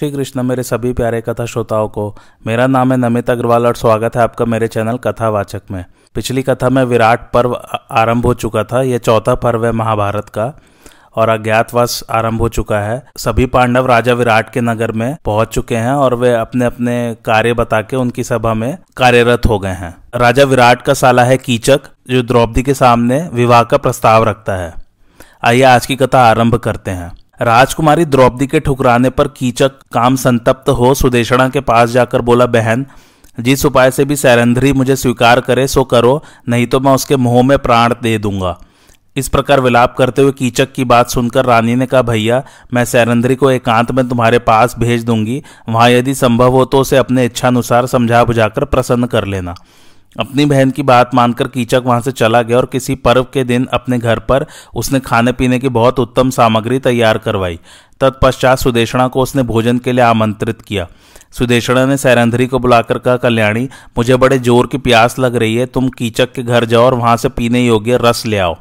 श्री कृष्ण मेरे सभी प्यारे कथा श्रोताओं को, मेरा नाम है नमित अग्रवाल और स्वागत है आपका मेरे चैनल कथावाचक में। पिछली कथा में विराट पर्व आरंभ हो चुका था यह चौथा पर्व है महाभारत का, और अज्ञातवास आरंभ हो चुका है। सभी पांडव राजा विराट के नगर में पहुँच चुके हैं और वे अपने अपने कार्य बता के उनकी सभा में कार्यरत हो गए हैं। राजा विराट का साला है कीचक, जो द्रौपदी के सामने विवाह का प्रस्ताव रखता है। आइए आज की कथा आरंभ करते हैं। राजकुमारी द्रौपदी के ठुकराने पर कीचक काम संतप्त हो, सुदेशणा के पास जाकर बोला, बहन, जिस उपाय से भी सैरंधरी मुझे स्वीकार करे, सो करो, नहीं तो मैं उसके मुँह में प्राण दे दूँगा इस प्रकार विलाप करते हुए कीचक की बात सुनकर रानी ने कहा, भैया, मैं सैरंधरी को एकांत में तुम्हारे पास भेज दूँगी। वहाँ यदि संभव हो तो उसे अपने इच्छानुसार समझा बुझाकर प्रसन्न कर लेना। अपनी बहन की बात मानकर कीचक वहाँ से चला गया और किसी पर्व के दिन अपने घर पर उसने खाने पीने की बहुत उत्तम सामग्री तैयार करवाई। तत्पश्चात सुदेशणा को उसने भोजन के लिए आमंत्रित किया। सुदेशणा ने सैरंधरी को बुलाकर कहा, कल्याणी, मुझे बड़े ज़ोर की प्यास लग रही है। तुम कीचक के घर जाओ और वहाँ से पीने योग्य रस ले आओ।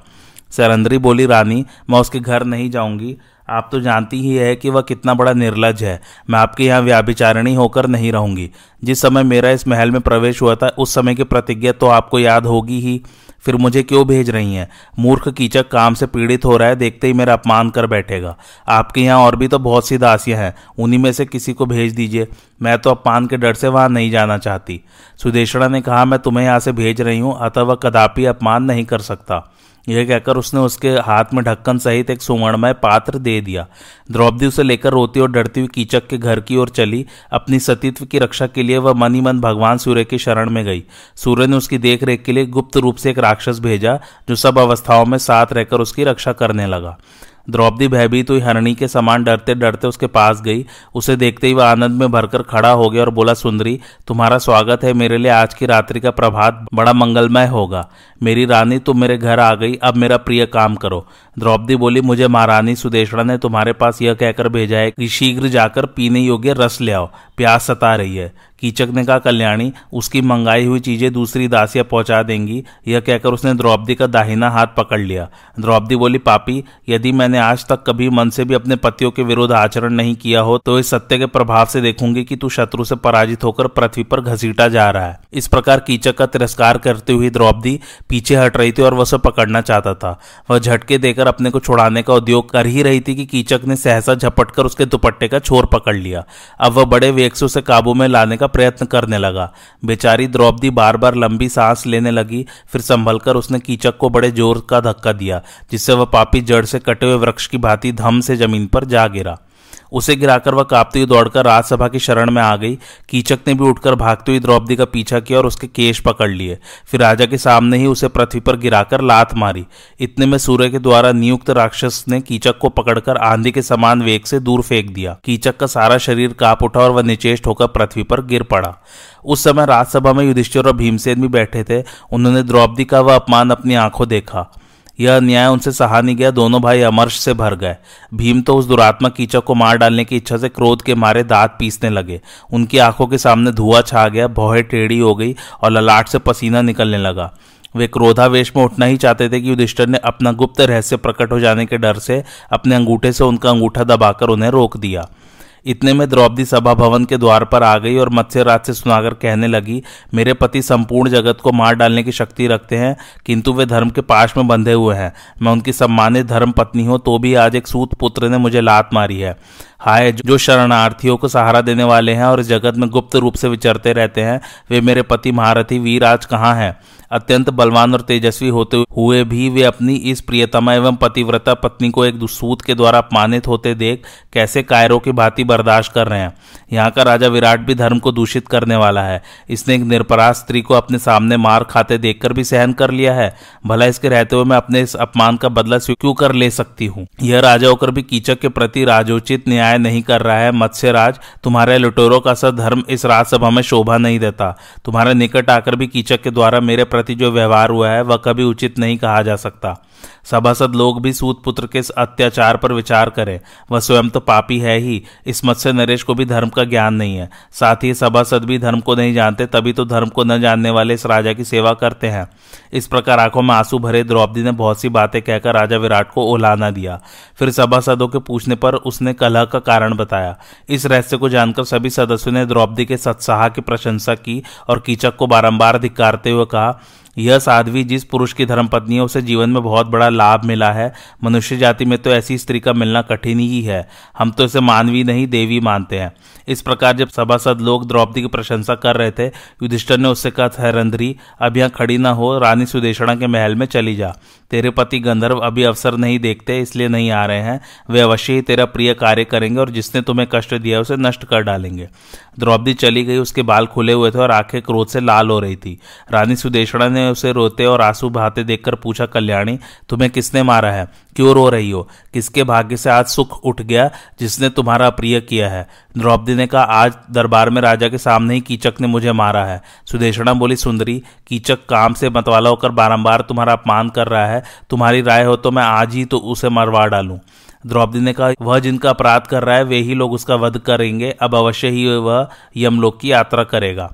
सैरंधरी बोली, रानी, मैं उसके घर नहीं जाऊँगी। आप तो जानती ही है कि वह कितना बड़ा निर्लज है। मैं आपके यहाँ व्याभिचारिणी होकर नहीं रहूँगी। जिस समय मेरा इस महल में प्रवेश हुआ था, उस समय की प्रतिज्ञा तो आपको याद होगी ही। फिर मुझे क्यों भेज रही हैं? मूर्ख कीचक काम से पीड़ित हो रहा है, देखते ही मेरा अपमान कर बैठेगा। आपके यहाँ और भी तो बहुत सी दासियाँ हैं, उन्हीं में से किसी को भेज दीजिए। मैं तो अपमान के डर से वहाँ नहीं जाना चाहती। सुदेशणा ने कहा, मैं तुम्हें यहाँ से भेज रही हूँ, अतः वह कदापि अपमान नहीं कर सकता। यह कहकर उसने उसके हाथ में ढक्कन सहित एक सुवर्णमय पात्र दे दिया। द्रौपदी उसे लेकर रोती और डरती हुई कीचक के घर की ओर चली। अपनी सतीत्व की रक्षा के लिए वह मन ही मन भगवान सूर्य की शरण में गई। सूर्य ने उसकी देखरेख के लिए गुप्त रूप से एक राक्षस भेजा, जो सब अवस्थाओं में साथ रहकर उसकी रक्षा करने लगा। द्रौपदी भयभीत हुई, हरणी के समान डरते डरते उसके पास गई। उसे देखते ही वह आनंद में भरकर खड़ा हो गया और बोला, सुंदरी, तुम्हारा स्वागत है मेरे लिए। आज की रात्रि का प्रभात बड़ा मंगलमय होगा। मेरी रानी, तुम मेरे घर आ गई। अब मेरा प्रिय काम करो। द्रौपदी बोली, मुझे महारानी सुदेशड़ा ने तुम्हारे पास यह कहकर भेजा है कि शीघ्र जाकर पीने योग्य रस ले आओ। प्यास सता रही है। कीचक ने कहा, कल्याणी, उसकी मंगाई हुई चीज़ें दूसरी दासियाँ पहुँचा देंगी। यह कहकर उसने द्रौपदी का दाहिना हाथ पकड़ लिया। द्रौपदी बोली, पापी, यदि मैंने आज तक कभी मन से भी अपने पतियों के विरुद्ध आचरण नहीं किया हो तो इस सत्य के प्रभाव से देखूँगी कि तू शत्रु से पराजित होकर पृथ्वी पर घसीटा जा रहा है। इस प्रकार कीचक का तिरस्कार करते हुए द्रौपदी पीछे हट रही थी और वह उसे पकड़ना चाहता था। वह झटके देकर अपने को छुड़ाने का उद्योग कर ही रही थी कि कीचक ने सहसा झपटकर उसके दुपट्टे का छोर पकड़ लिया। अब वह बड़े वेग से उसे काबू में लाने का प्रयत्न करने लगा। बेचारी द्रौपदी बार बार लंबी सांस लेने लगी, फिर संभलकर उसने कीचक को बड़े ज़ोर का धक्का दिया, जिससे वह पापी जड़ से कटे हुए वृक्ष की भांति धम से ज़मीन पर जा गिरा। उसे गिराकर वह कांपती हुई दौड़कर राजसभा की शरण में आ गई। कीचक ने भी उठकर भागती हुई द्रौपदी का पीछा किया और उसके केश पकड़ लिए। फिर राजा के सामने ही उसे पृथ्वी पर गिराकर लात मारी। इतने में सूर्य के द्वारा नियुक्त राक्षस ने कीचक को पकड़कर आंधी के समान वेग से दूर फेंक दिया। कीचक का सारा शरीर काँप उठा और वह निचेष्ट होकर पृथ्वी पर गिर पड़ा। उस समय राजसभा में युधिष्ठिर और भीमसेन भी बैठे थे। उन्होंने द्रौपदी का वह अपमान अपनी आँखों देखा। यह अन्याय उनसे सहा नहीं गया, दोनों भाई अमर्श से भर गए। भीम तो उस दुरात्मा कीचक को मार डालने की इच्छा से क्रोध के मारे दांत पीसने लगे। उनकी आँखों के सामने धुआँ छा गया, भौहे टेढ़ी हो गई और ललाट से पसीना निकलने लगा। वे क्रोधावेश में उठना ही चाहते थे कि युधिष्ठर ने अपना गुप्त रहस्य प्रकट हो जाने के डर से अपने अंगूठे से उनका अंगूठा दबाकर उन्हें रोक दिया। इतने में द्रौपदी सभा भवन के द्वार पर आ गई और मत्स्य मत्स्यराज से सुनाकर कहने लगी, मेरे पति संपूर्ण जगत को मार डालने की शक्ति रखते हैं, किंतु वे धर्म के पास में बंधे हुए हैं। मैं उनकी सम्मानित धर्म पत्नी हूँ तो भी आज एक सूत पुत्र ने मुझे लात मारी है। हाय, जो शरणार्थियों को सहारा देने वाले हैं और जगत में गुप्त रूप से विचरते रहते हैं, वे मेरे पति महारथी वीर आज कहाँ हैं? अत्यंत बलवान और तेजस्वी होते हुए भी वे अपनी इस प्रियतमा एवं पतिव्रता पत्नी को एक दूत के द्वारा अपमानित होते देख कैसे कायरों की भांति बर्दाश्त कर रहे हैं। यहाँ का राजा विराट भी धर्म को दूषित करने वाला है। इसने एक निरपराध स्त्री को अपने सामने मार खाते देखकर भी सहन कर लिया है। भला इसके रहते हुए मैं अपने इस अपमान का बदला क्यों कर ले सकती हूँ? यह राजा होकर भी कीचक के प्रति राजोचित न्याय नहीं कर रहा है मत्स्य राज तुम्हारे लुटेरों का सा धर्म इस राजसभा में शोभा नहीं देता। तुम्हारे निकट आकर भी कीचक के द्वारा मेरे प्रति जो व्यवहार हुआ है, वह कभी उचित नहीं कहा जा सकता। सभासद लोग भी सूत पुत्र के अत्याचार पर विचार करें। वह स्वयं तो पापी है ही। इस मत से नरेश को भी धर्म का ज्ञान नहीं है। साथ ही सभासद भी धर्म को नहीं जानते, तभी तो धर्म को न जानने वाले इस राजा की सेवा करते हैं। इस प्रकार आँखों में आँसू भरे द्रौपदी ने बहुत सी बातें कहकर राजा विराट को ओलाना दिया। फिर सभासदों के पूछने पर उसने कलह का कारण बताया। इस रहस्य को जानकर सभी सदस्यों ने द्रौपदी के सत्साह की प्रशंसा की और कीचक को बारंबार धिकारते हुए कहा यह साध्वी जिस पुरुष की धर्मपत्नी है उसे जीवन में बहुत बड़ा लाभ मिला है, मनुष्य जाति में तो ऐसी स्त्री का मिलना कठिन ही है। हम तो इसे मानवी नहीं, देवी मानते हैं। इस प्रकार जब सभासद लोग द्रौपदी की प्रशंसा कर रहे थे, युधिष्ठर ने उससे कहा थरंधरी अब यहाँ खड़ी ना हो, रानी सुदेशणा के महल में चली जा। तेरे पति गंधर्व अभी अवसर नहीं देखते, इसलिए नहीं आ रहे हैं। वे अवश्य ही तेरा प्रिय कार्य करेंगे और जिसने तुम्हें कष्ट दिया उसे नष्ट कर डालेंगे। द्रौपदी चली गई, उसके बाल खुले हुए थे और आँखें क्रोध से लाल हो रही थी। रानी सुदेशणा ने उसे रोते और आँसू बहाते देखकर पूछा, कल्याणी, तुम्हें किसने मारा है? क्यों रो रही हो? किसके भाग्य से आज सुख उठ गया जिसने तुम्हारा प्रिय किया है? द्रौपदी ने कहा, आज दरबार में राजा के सामने ही कीचक ने मुझे मारा है। सुदेशणा बोली, सुंदरी, कीचक काम से मतवाला होकर बारंबार तुम्हारा अपमान कर रहा है। तुम्हारी राय हो तो मैं आज ही तो उसे मरवा डालूं। द्रौपदी ने कहा, वह जिनका अपराध कर रहा है, वे ही लोग उसका वध करेंगे। अब अवश्य ही वह यमलोक की यात्रा करेगा।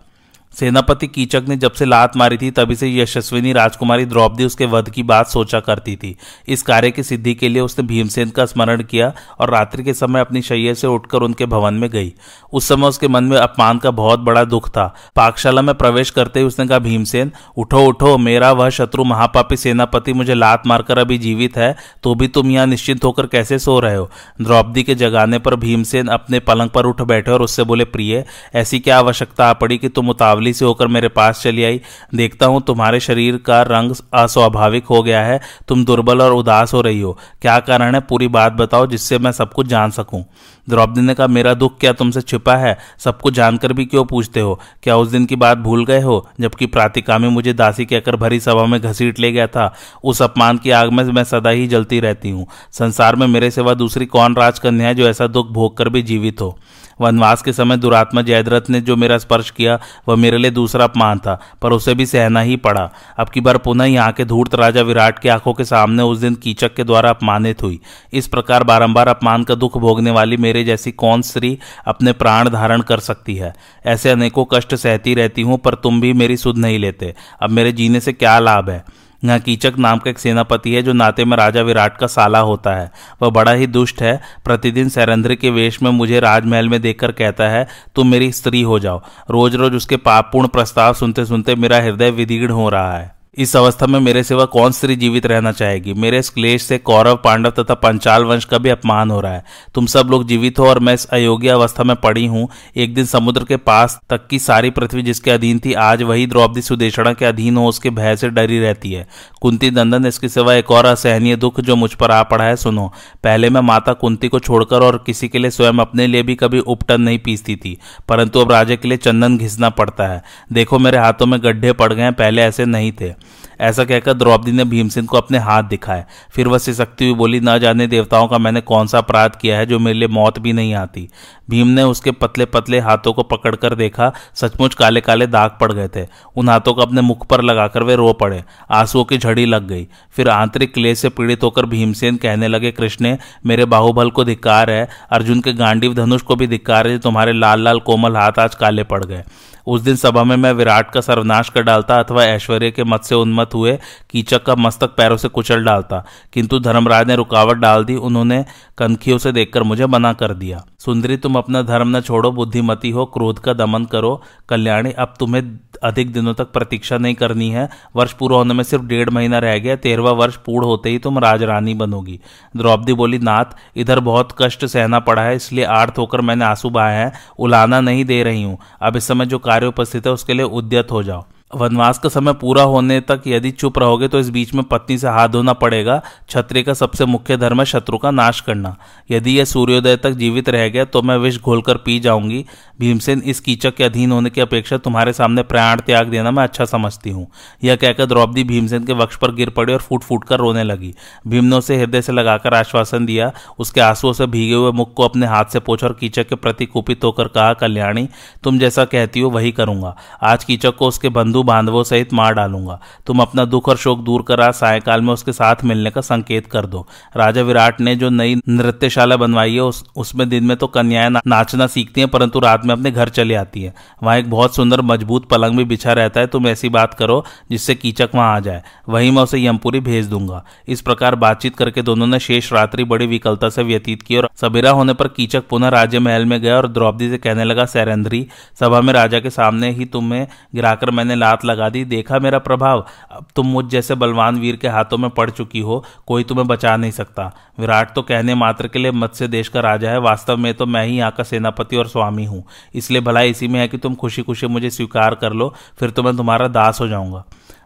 सेनापति कीचक ने जब से लात मारी थी, तभी से यशस्विनी राजकुमारी द्रौपदी उसके वध की बात सोचा करती थी। इस कार्य की सिद्धि के लिए उसने भीमसेन का स्मरण किया और रात्रि के समय अपनी शैय से उठकर उनके भवन में गई। उस समय उसके मन में अपमान का बहुत बड़ा दुख था। पाकशाला में प्रवेश करते ही उसने कहा, भीमसेन, उठो उठो, मेरा वह शत्रु महापापी सेनापति मुझे लात मारकर अभी जीवित है तो भी तुम यहाँ निश्चिंत होकर कैसे सो रहे हो? द्रौपदी के जगाने पर भीमसेन अपने पलंग पर उठ बैठे और उससे बोले, प्रिय, ऐसी क्या आवश्यकता पड़ी कि तुम उतावली उतावली से होकर मेरे पास चली आई। देखता हूँ तुम्हारे शरीर का रंग अस्वाभाविक हो गया है। तुम दुर्बल और उदास हो रही हो। क्या कारण है? पूरी बात बताओ जिससे मैं सब कुछ जान सकूँ। द्रौपदी ने कहा, मेरा दुख क्या तुमसे छिपा है? सबको जानकर भी क्यों पूछते हो? क्या उस दिन की बात भूल गए हो, जबकि प्रातिका में मुझे दासी कहकर भरी सभा में घसीट ले गया था? उस अपमान की आग में मैं सदा ही जलती रहती हूँ। संसार में मेरे सिवा दूसरी कौन राजकन्या है जो ऐसा दुख भोग कर भी जीवित हो? वनवास के समय दुरात्मा जयद्रथ ने जो मेरा स्पर्श किया, वह मेरे लिए दूसरा अपमान था, पर उसे भी सहना ही पड़ा। अब की बार पुनः यहाँ के धूर्त राजा विराट की आँखों के सामने उस दिन कीचक के द्वारा अपमानित हुई। इस प्रकार बारंबार अपमान का दुख भोगने वाली मेरे जैसी कौन स्त्री अपने प्राण धारण कर सकती है? ऐसे अनेकों कष्ट सहती रहती हूँ, पर तुम भी मेरी सुध नहीं लेते। अब मेरे जीने से क्या लाभ है? यहाँ कीचक नाम का एक सेनापति है, जो नाते में राजा विराट का साला होता है। वह बड़ा ही दुष्ट है। प्रतिदिन सैरेंद्र के वेश में मुझे राजमहल में देखकर कहता है, तुम मेरी स्त्री हो जाओ। रोज रोज उसके पापपूर्ण प्रस्ताव सुनते सुनते मेरा हृदय विदीर्ण हो रहा है। इस अवस्था में मेरे सिवा कौन स्त्री जीवित रहना चाहेगी? मेरे इस क्लेश से कौरव, पांडव तथा पंचाल वंश का भी अपमान हो रहा है। तुम सब लोग जीवित हो और मैं इस अयोग्य अवस्था में पड़ी हूँ। एक दिन समुद्र के पास तक की सारी पृथ्वी जिसके अधीन थी, आज वही द्रौपदी सुदेशणा के अधीन हो, उसके भय से डरी रहती है। कुंती दंदन इसके सिवा एक और असहनीय दुख जो मुझ पर आ पड़ा है, सुनो। पहले मैं माता कुंती को छोड़कर और किसी के लिए स्वयं अपने लिए भी कभी उपटन नहीं पीसती थी, परंतु अब राजा के लिए चंदन घिसना पड़ता है। देखो मेरे हाथों में गड्ढे पड़ गए पहले ऐसे नहीं थे। ऐसा कहकर द्रौपदी ने भीमसेन को अपने हाथ दिखाए। फिर वह सिसकती हुई बोली, ना जाने देवताओं का मैंने कौन सा अपराध किया है जो मेरे लिए मौत भी नहीं आती? भीम ने उसके पतले पतले हाथों को पकड़कर देखा, सचमुच काले काले दाग पड़ गए थे। उन हाथों को अपने मुख पर लगाकर वे रो पड़े। आंसुओं की झड़ी लग गई। फिर आंतरिक क्लेश से पीड़ित होकर भीमसेन कहने लगे, कृष्ण, मेरे बाहुबल को धिक्कार है। अर्जुन के गांडीव धनुष को भी धिक्कार है तुम्हारे लाल लाल कोमल हाथ आज काले पड़ गए। उस दिन सभा में मैं विराट का सर्वनाश कर डालता अथवा ऐश्वर्य के मत से उन्मत हुए, कीचक का मस्तक पैरों से कुचल डालता। किंतु धर्मराज ने रुकावट डाल दी, उन्होंने कनखियों से देखकर मुझे मना कर दिया। सुंदरी, तुम अपना धर्म न छोड़ो, बुद्धिमती हो, क्रोध का दमन करो। कल्याणी, अब तुम्हें अधिक दिनों तक प्रतीक्षा नहीं करनी है। वर्ष पूरा होने में सिर्फ़ डेढ़ महीना रह गया, तेरहवा वर्ष पूर्ण होते ही तुम राजरानी बनोगी। द्रौपदी बोली, नाथ, इधर बहुत कष्ट सहना पड़ा है, इसलिए आर्थ होकर मैंने आँसू बहाए हैं, उलाना नहीं दे रही हूँ। अब इस समय जो कार्य उपस्थित है उसके लिए उद्यत हो जाओ। वनवास का समय पूरा होने तक यदि चुप रहोगे तो इस बीच में पत्नी से हाथ धोना पड़ेगा। क्षत्रिय का सबसे मुख्य धर्म है शत्रु का नाश करना। यदि यह सूर्योदय तक जीवित रह गया तो मैं विष घोलकर पी जाऊँगी। भीमसेन, इस कीचक के अधीन होने की अपेक्षा तुम्हारे सामने प्राण त्याग देना मैं अच्छा समझती हूँ। यह कहकर द्रौपदी भीमसेन के वक्ष पर गिर पड़ी और फूट फूट कर रोने लगी। भीम ने उसे हृदय से लगाकर आश्वासन दिया, उसके आंसुओं से भीगे हुए मुख को अपने हाथ से पोछा और कीचक के प्रति कुपित होकर कहा, कल्याणी, तुम जैसा कहती हो वही करूँगा। आज कीचक को उसके बंधु बंधु बांधवों सहित मार डालूँगा। तुम अपना दुख और शोक दूर कर सायकाल में उसके साथ मिलने का संकेत कर दो। राजा विराट ने जो नई नृत्यशाला बनवाई है उस, उसमें दिन में तो कन्याएँ ना, नाचना सीखती हैं परंतु रात में अपने घर चली आती है। वहाँ एक बहुत सुंदर मज़बूत पलंग भी बिछा रहता है तुम ऐसी बात करो जिससे कीचक वहाँ आ जाए। वहीं मैं उसे यमपुरी भेज दूँगा। इस प्रकार बातचीत करके दोनों ने शेष रात्रि बड़ी विकलता से व्यतीत की और सबेरा होने पर कीचक पुनः राज्य महल में गया और द्रौपदी से कहने लगा सैरेंद्री सभा में राजा के सामने ही तुम्हें गिराकर मैंने लात लगा दी, देखा मेरा प्रभाव, अब तुम मुझ जैसे बलवान वीर के हाथों में पड़ चुकी हो, कोई तुम्हें बचा नहीं सकता। विराट तो कहने मात्र के लिए मत्स्य देश का राजा है, वास्तव में तो मैं ही यहाँ का सेनापति और स्वामी हूँ। इसलिए भला इसी में है कि तुम खुशी खुशी मुझे स्वीकार कर लो, फिर तो मैं तुम्हारा दास हो जाऊँगा।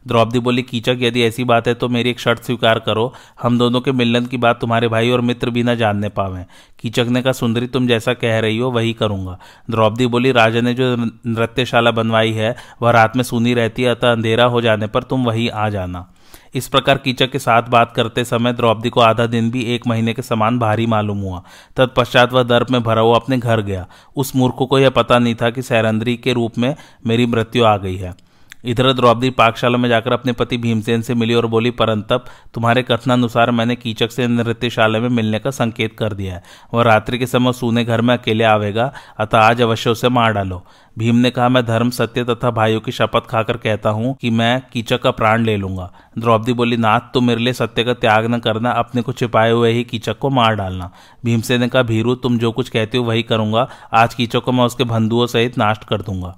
द्रौपदी बोली कीचक यदि ऐसी बात है तो मेरी एक शर्त स्वीकार करो। हम दोनों के मिलन की बात तुम्हारे भाई और मित्र भी न जानने पावे। कीचक ने कहा सुंदरी तुम जैसा कह रही हो, वही करूँगा। द्रौपदी बोली, राजा ने जो नृत्यशाला बनवाई है, वह रात में सुनी रहती है, अतः अंधेरा हो जाने पर तुम वही आ जाना। इस प्रकार कीचक के साथ बात करते समय द्रौपदी को आधा दिन भी एक महीने के समान भारी मालूम हुआ। तत्पश्चात वह दर्प में भरा हुआ अपने घर गया। उस मूर्ख को यह पता नहीं था कि सैरंद्री के रूप में मेरी मृत्यु आ गई है। इधर द्रौपदी पाकशाला में जाकर अपने पति भीमसेन से मिली और बोली, परंतप, तुम्हारे कथनानुसार मैंने कीचक से नृत्यशाला में मिलने का संकेत कर दिया है। वह रात्रि के समय सूने घर में अकेले आवेगा, अतः आज अवश्य उसे मार डालो भीम ने कहा, मैं धर्म, सत्य तथा भाइयों की शपथ खाकर कहता हूँ कि मैं कीचक का प्राण ले लूँगा द्रौपदी बोली, नाथ, तुम मेरे लिए सत्य का त्याग न करना, अपने को छिपाए हुए ही कीचक को मार डालना भीमसेन ने कहा, भीरू, तुम जो कुछ कहते हो वही करूँगा। आज कीचक को मैं उसके बंधुओं सहित नाश कर दूँगा।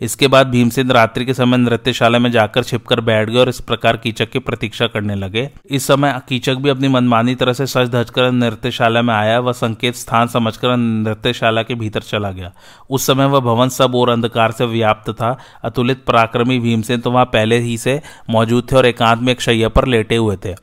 इसके बाद भीमसेन रात्रि के समय नृत्यशाला में जाकर छिपकर बैठ गए और इस प्रकार कीचक की प्रतीक्षा करने लगे। इस समय कीचक भी अपनी मनमानी तरह से सच धज कर नृत्यशाला में आया। वह संकेत स्थान समझकर नृत्यशाला के भीतर चला गया। उस समय वह भवन सब और अंधकार से व्याप्त था। अतुलित पराक्रमी भीमसेन तो वहाँ पहले ही से मौजूद थे और एकांत में एक शैया पर लेटे हुए थे।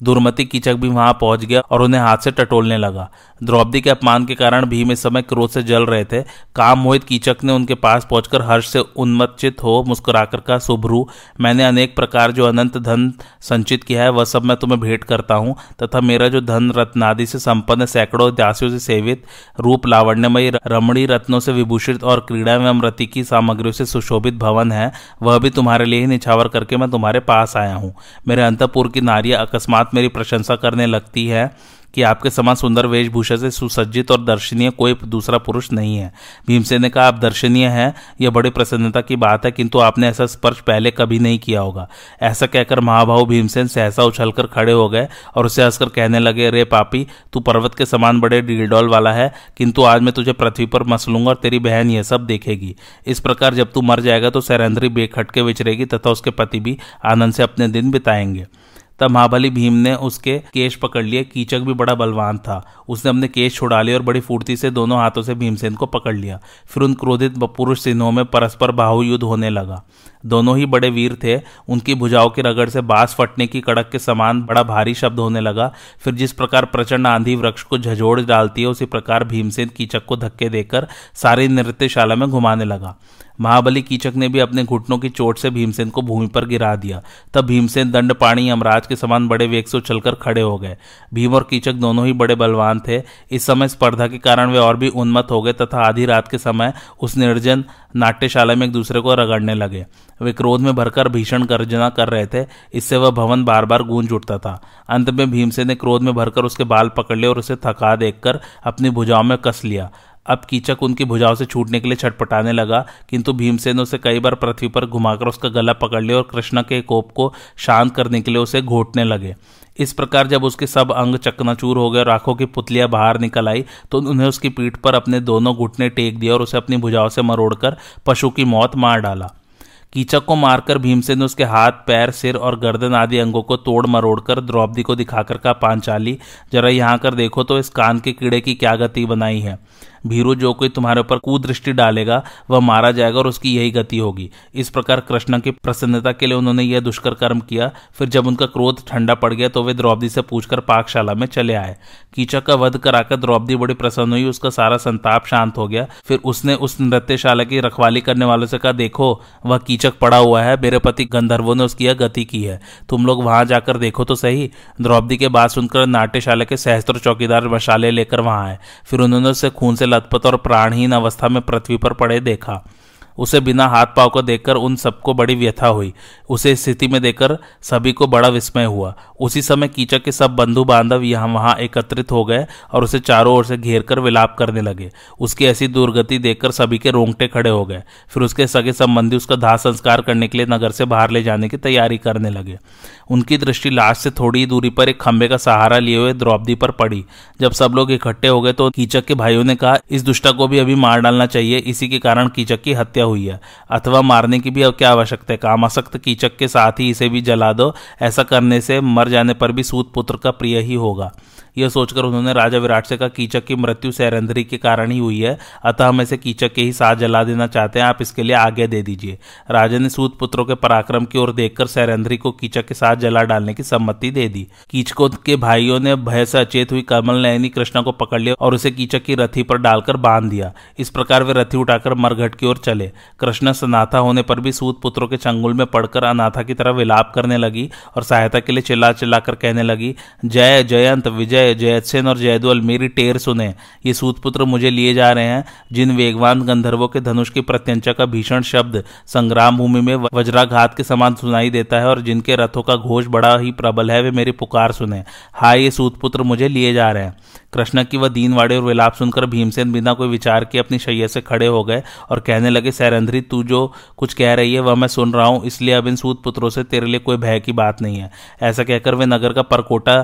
दुर्मति कीचक भी वहाँ पहुँच गया और उन्हें हाथ से टटोलने लगा। द्रौपदी के अपमान के कारण भीम इस समय क्रोध से जल रहे थे। काम मोहित कीचक ने उनके पास पहुंचकर हर्ष से उन्मचित हो मुस्कुराकर कहा शुभ्रू मैंने अनेक प्रकार जो अनंत धन संचित किया है, वह सब मैं तुम्हें भेंट करता हूँ, तथा मेरा जो धन रत्नादि से संपन्न, सैकड़ों दासियों से सेवित, रूप लावण्यमयी रमणी रत्नों से विभूषित और क्रीड़ा एवं रति की सामग्रियों से सुशोभित भवन है, वह भी तुम्हारे लिए ही निछावर करके मैं तुम्हारे पास आया हूँ। मेरे अंतपुर की नारियाँ अकस्मात मेरी प्रशंसा करने लगती है कि आपके समान सुंदर वेशभूषा से सुसज्जित और दर्शनीय कोई दूसरा पुरुष नहीं है। भीमसेन ने कहा, आप दर्शनीय हैं, यह बड़ी प्रसन्नता की बात है, किंतु आपने ऐसा स्पर्श पहले कभी नहीं किया होगा। ऐसा कहकर महाभाव भीमसेन सहसा उछलकर खड़े हो गए और उसे हंसकर कहने लगे, रे पापी, तू पर्वत के समान बड़े डीडोल वाला है, किंतु आज मैं तुझे पृथ्वी पर मसलूँगा और तेरी बहन यह सब देखेगी। इस प्रकार जब तू मर जाएगा तो सैरेंद्री बेखटके विचरेगी तथा उसके पति भी आनंद से अपने दिन बिताएँगे। तब महाबली भीम ने उसके केश पकड़ लिए। कीचक भी बड़ा बलवान था। उसने अपने केश छुड़ा लिए और बड़ी फुर्ती से दोनों हाथों से भीमसेन को पकड़ लिया। फिर उन क्रोधित पुरुष सिन्हों में परस्पर बाहु युद्ध होने लगा। दोनों ही बड़े वीर थे। उनकी भुजाओं की रगड़ से बाँस फटने की कड़क के समान बड़ा भारी शब्द होने लगा। फिर जिस प्रकार प्रचंड आंधी वृक्ष को झजोड़ डालती है, उसी प्रकार भीमसेन कीचक को धक्के देकर सारी नृत्यशाला में घुमाने लगा। महाबली कीचक ने भी अपने घुटनों की चोट से भीमसेन को भूमि पर गिरा दिया। तब भीमसेन दंड पाणी यमराज के समान बड़े वेग से उछलकर खड़े हो गए। भीम और कीचक दोनों ही बड़े बलवान थे। इस समय स्पर्धा के कारण वे और भी उन्मत्त हो गए तथा आधी रात के समय उस निर्जन नाट्यशाला में एक दूसरे को रगड़ने लगे। वे क्रोध में भरकर भीषण गर्जना कर रहे थे। इससे वह भवन बार बार गूंज उठता था। अंत में भीमसेन ने क्रोध में भरकर उसके बाल पकड़ लिए और उसे थका देखकर अपनी भुजाओं में कस लिया। अब कीचक उनकी भुजाओं से छूटने के लिए छटपटाने लगा, किंतु भीमसेन उसे कई बार पृथ्वी पर घुमाकर उसका गला पकड़ लिया और कृष्ण के कोप को शांत करने के लिए उसे घोटने लगे। इस प्रकार जब उसके सब अंग चकनाचूर हो गए और आँखों की पुतलियाँ बाहर निकल आई तो उन्हें उसकी पीठ पर अपने दोनों घुटने टेक दिया और उसे अपनी भुजाओं से मरोड़कर पशु की मौत मार डाला। कीचक को मारकर भीमसेन ने उसके हाथ, पैर, सिर और गर्दन आदि अंगों को तोड़ मरोड़कर द्रौपदी को दिखाकर कहा, पांचाली, जरा यहाँ कर देखो तो इस कान के कीड़े की क्या गति बनाई है? भीरू जो कोई तुम्हारे ऊपर कुदृष्टि डालेगा, वह मारा जाएगा और उसकी यही गति होगी। इस प्रकार कृष्ण की प्रसन्नता के लिए उन्होंने यह दुष्कर कर्म किया। फिर जब उनका क्रोध ठंडा पड़ गया तो वे द्रौपदी से पूछकर पाकशाला में चले आए। कीचक का वध कराकर द्रौपदी बड़ी प्रसन्न हुई, उसका सारा संताप शांत हो गया। फिर उसने उस नृत्यशाला की रखवाली करने वालों से कहा, देखो, वह कीचक पड़ा हुआ है, मेरे पति गंधर्वों ने उसकी यह गति की है। तुम लोग वहाँ जाकर देखो तो सही। द्रौपदी के बात सुनकर नाट्यशाला के सहस्त्र चौकीदार मशाले लेकर वहाँ आए। फिर उन्होंने उससे खून से लथपथ और प्राणहीन अवस्था में पृथ्वी पर पड़े देखा। उसे बिना हाथ पाव को देखकर उन सबको बड़ी व्यथा हुई। उसे स्थिति में देखकर सभी को बड़ा विस्मय हुआ। उसी समय कीचक के सब बंधु बांधव यहाँ वहाँ एकत्रित हो गए और उसे चारों ओर से घेर कर विलाप करने लगे। उसकी ऐसी दुर्गति देखकर सभी के रोंगटे खड़े हो गए। फिर उसके सगे संबंधी उसका दाह संस्कार करने के लिए नगर से बाहर ले जाने की तैयारी करने लगे। उनकी दृष्टि लाश से थोड़ी दूरी पर एक खंबे का सहारा लिए हुए द्रौपदी पर पड़ी। जब सब लोग इकट्ठे हो गए तो कीचक के भाइयों ने कहा, इस दुष्टा को भी अभी मार डालना चाहिए, इसी के कारण कीचक की हत्या हुई है। अथवा मारने की भी अब क्या आवश्यकता है? कामासक्त कीचक के साथ ही इसे भी जला दो। ऐसा करने से मर जाने पर भी सूत पुत्र का प्रिय ही होगा। यह सोचकर उन्होंने राजा विराट से कहा, कीचक की मृत्यु सैरंधरी के कारण ही हुई है। अतः हम इसे कीचक के ही साथ जला देना चाहते हैं। आप इसके लिए आगे दे दीजिए। राजा ने सूत पुत्रों के पराक्रम की ओर देखकर सैरंधरी को कीचक के साथ जला डालने की सम्मति दे दी। कीचकों के भाइयों ने भय से अचेत हुई कमल नयनी कृष्णा को पकड़ लिया और उसे कीचक की रथी पर डालकर बाँध दिया। इस प्रकार वे रथी उठाकर मरघट की ओर चले। कृष्ण सनाथा होने पर भी सूत पुत्रों के चंगुल में पड़कर अनाथा की तरह विलाप करने लगी और सहायता के लिए चिल्ला चिल्लाकर कहने लगी, जय जयंत विजय जयसेन और जयद्वल मेरी टेर सुने। ये सूतपुत्र मुझे लिए जा रहे हैं, जिन वेगवान गंधर्वों के धनुष की प्रत्यंचा का भीषण शब्द संग्राम भूमि में वज्राघात के समान सुनाई देता है और जिनके रथों का घोष बड़ा ही प्रबल है, वे मेरी पुकार सुने। हाय, ये सूतपुत्र मुझे लिए जा रहे हैं। कृष्ण की वह दीनवाड़े और विलाप सुनकर भीमसेन बिना कोई विचार के अपनी शैया से खड़े हो गए और कहने लगे, सैरंध्री, तू जो कुछ कह रही है, वह मैं सुन रहा हूँ, इसलिए अब इन सूत पुत्रों से तेरे लिए कोई भय की बात नहीं है। ऐसा कहकर वे नगर का परकोटा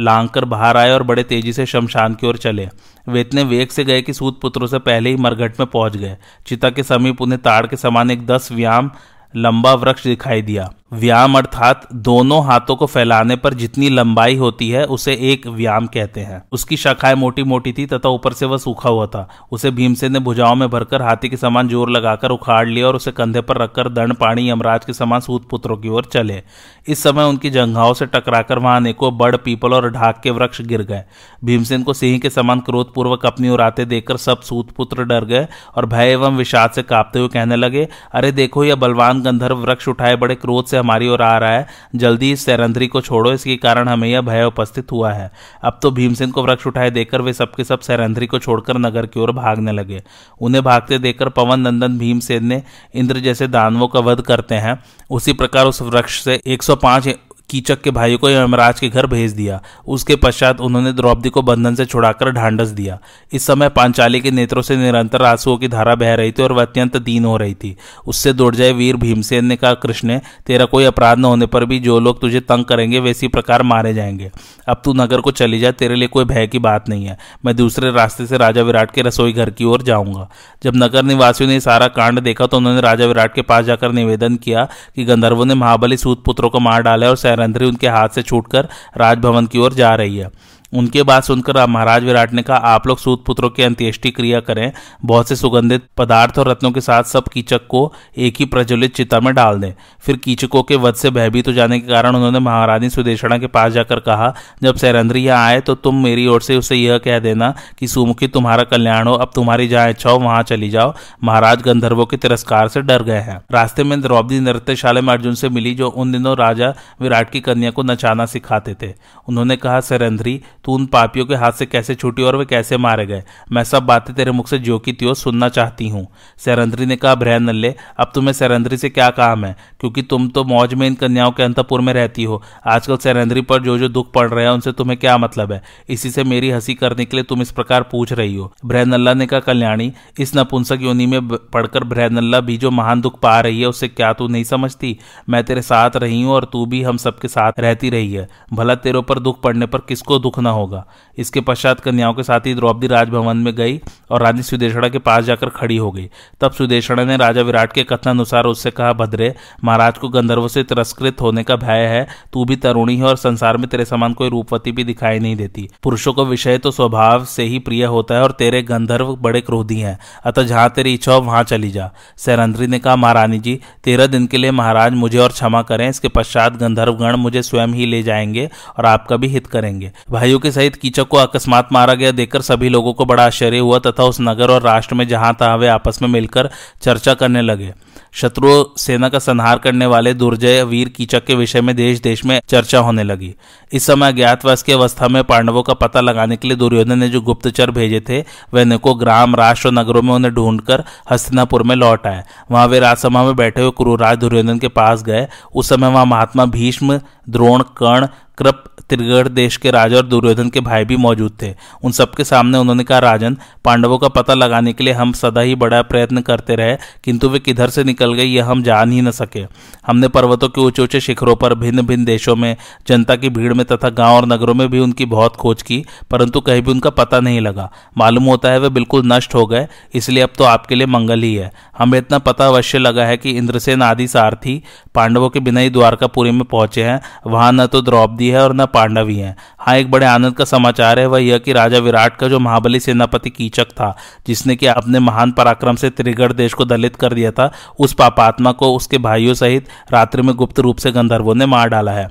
लांग कर बाहर आए और बड़े तेज़ी से शमशान की ओर चले। वे इतने वेग से गए कि सूत पुत्रों से पहले ही मरघट में पहुँच गए। चिता के समीप उन्हें ताड़ के समान एक दस व्याम लंबा वृक्ष दिखाई दिया। व्याम अर्थात दोनों हाथों को फैलाने पर जितनी लंबाई होती है, उसे एक व्याम कहते हैं। उसकी शाखाएँ मोटी मोटी थी, तथा ऊपर से वह सूखा हुआ था। उसे भीमसेन ने भुजाओं में भरकर हाथी के समान ज़ोर लगाकर उखाड़ लिया और उसे कंधे पर रखकर दंड, पाणी, यमराज के समान सूत पुत्रों की ओर चले। इस समय उनकी जंघाओं से टकराकर वहाँ अनेकों बड़ पीपल और ढाक के वृक्ष गिर गए। भीमसेन को सिंह के समान क्रोधपूर्वक अपनी ओर आते देखकर सब सूत पुत्र डर गए और भय एवं विषाद से कांपते हुए कहने लगे, अरे देखो, यह बलवान गंधर्व वृक्ष उठाए बड़े क्रोध से हमारी ओर आ रहा है। जल्दी इस सैरंधरी को छोड़ो, इसके कारण हमें यह भय उपस्थित हुआ है। अब तो भीमसेन को वृक्ष उठाए देखकर वे सबके सब सैरंधरी को छोड़कर नगर की ओर भागने लगे। उन्हें भागते देखकर पवन नंदन भीमसेन ने इंद्र जैसे दानवों का वध करते हैं। उसी प्रकार उस वृक्ष से 105 कीचक के भाई को यमराज के घर भेज दिया। उसके पश्चात उन्होंने द्रौपदी को बंधन से छुड़ाकर ढांढस दिया। इस समय पांचाली के नेत्रों से निरंतर आंसुओं की धारा बह रही थी और वह अत्यंत दीन हो रही थी। उससे दौड़ जाए वीर भीमसेन ने कहा, कृष्ण, तेरा कोई अपराध न होने पर भी जो लोग तुझे तंग करेंगे, वे इसी प्रकार मारे जाएँगे। अब तू नगर को चली जा, तेरे लिए कोई भय की बात नहीं है। मैं दूसरे रास्ते से राजा विराट के रसोई घर की ओर जाऊँगा। जब नगर निवासियों ने सारा कांड देखा तो उन्होंने राजा विराट के पास जाकर निवेदन किया कि गंधर्वों ने महाबली सूत पुत्रों को मार डाला और सैरंध्री उनके हाथ से छूटकर राजभवन की ओर जा रही है। उनके बात सुनकर महाराज विराट ने कहा, आप लोग सूत पुत्रों की अंत्येष्टि क्रिया करें। बहुत से सुगंधित पदार्थ और रत्नों के साथ सब कीचक को एक ही प्रज्वलित चिता में डाल दें। फिर कीचकों के वध से भयभीत हो जाने के कारण उन्होंने महारानी सुदेशणा के पास जाकर कहा, जब सैरंद्री यहाँ आए तो तुम मेरी ओर से उसे यह कह देना कि सुमुखी, तुम्हारा कल्याण हो। अब तुम्हारी जहाँ इच्छा हो वहाँ चली जाओ। महाराज गंधर्वों के तिरस्कार से डर गए हैं। रास्ते में द्रौपदी नृत्यशाला में अर्जुन से मिली, जो उन दिनों राजा विराट की कन्या को नचाना सिखाते थे। उन्होंने कहा सैरंध्री तू उन पापियों के हाथ से कैसे छूटी और वे कैसे मारे गए? मैं सब बातें तेरे मुख से जो की त्यों सुनना चाहती हूँ। सैरंद्री ने कहा भ्रय नल्ले, अब तुम्हें सैरंद्री से क्या काम है? क्योंकि तुम तो मौज में इन कन्याओं के अंतपुर में रहती हो। आजकल सैरंद्री पर जो जो दुख पड़ रहे हैं, उनसे तुम्हें क्या मतलब है? इसी से मेरी हँसी करने के लिए तुम इस प्रकार पूछ रही हो। भ्रयनल्ला ने कहा, कल्याणी, इस नपुंसक योनि में पढ़कर भ्रयनल्ला भी जो महान दुख पा रही है उससे क्या तू नहीं समझती? मैं तेरे साथ रही हूँ और तू भी हम सबके साथ रहती रही है। भला तेरे ऊपर दुख पड़ने पर किसको दुख ना होगा। इसके पश्चात कन्याओं के साथ ही द्रौपदी राजभवन में गई और रानी सुदेशड़ा के पास जाकर खड़ी हो गई। तब सुदेशड़ा ने राजा विराट के कथनानुसार उससे कहा, भद्रे, महाराज को गंधर्व से तिरस्कृत होने का भय है। तू भी तरुणी है और संसार में तेरे समान कोई रूपवती भी दिखाई नहीं देती। पुरुषों को विषय तो स्वभाव से ही प्रिय होता है और तेरे गंधर्व बड़े क्रोधी हैं। अतः जहाँ तेरी इच्छा हो, वहाँ चली जा। सैरंद्री ने कहा, महारानी जी, तेरह दिन के लिए महाराज मुझे और क्षमा करें। इसके पश्चात गंधर्वगण मुझे स्वयं ही ले जाएँगे और आपका भी हित करेंगे। भाइयों के सहित कीचक को अकस्मात मारा गया। देखकर सभी लोगों को बड़ा आश्चर्य हुआ तथा उस नगर और राष्ट्र में जहाँ तहा वे आपस में मिलकर चर्चा करने लगे। शत्रु सेना का संहार करने वाले दुर्जय वीर कीचक के विषय में देश देश में चर्चा होने लगी। इस समय अज्ञातवास की अवस्था में पांडवों का पता लगाने के लिए दुर्योधन ने जो गुप्तचर भेजे थे वे अनेकों ग्राम, राष्ट्र नगरों में उन्हें ढूंढकर हस्तिनापुर में लौट आए। वहाँ वे राजसभा में बैठे हुए क्रूराज दुर्योधन के पास गए। उस समय वहाँ महात्मा भीष्म, द्रोण, कर्ण, कृप त्रिगढ़ देश के राजा और दुर्योधन के भाई भी मौजूद थे। उन सबके सामने उन्होंने कहा, राजन, पांडवों का पता लगाने के लिए हम सदा ही बड़ा प्रयत्न करते रहे, किंतु वे किधर से निकल गए यह हम जान ही न सके। हमने पर्वतों के ऊँचे ऊँचे शिखरों पर भिन्न भिन्न देशों में, जनता की भीड़ में तथा गाँव और नगरों में भी उनकी बहुत खोज की, परंतु कहीं भी उनका पता नहीं लगा। मालूम होता है वे बिल्कुल नष्ट हो गए, इसलिए अब तो आपके लिए मंगल ही है। हमें इतना पता अवश्य लगा है कि इंद्रसेन आदि सारथी पांडवों के बिना ही द्वारकापुरी में पहुँचे हैं। वहाँ न तो द्रौपदी है और न पांडव ही। है हाँ एक बड़े आनंद का समाचार है, वह यह कि राजा विराट का जो महाबली सेनापति कीचक था, जिसने कि अपने महान पराक्रम से त्रिगढ़ देश को दलित कर दिया था, उस पापात्मा को उसके भाइयों सहित रात्रि में गुप्त रूप से गंधर्वों ने मार डाला है।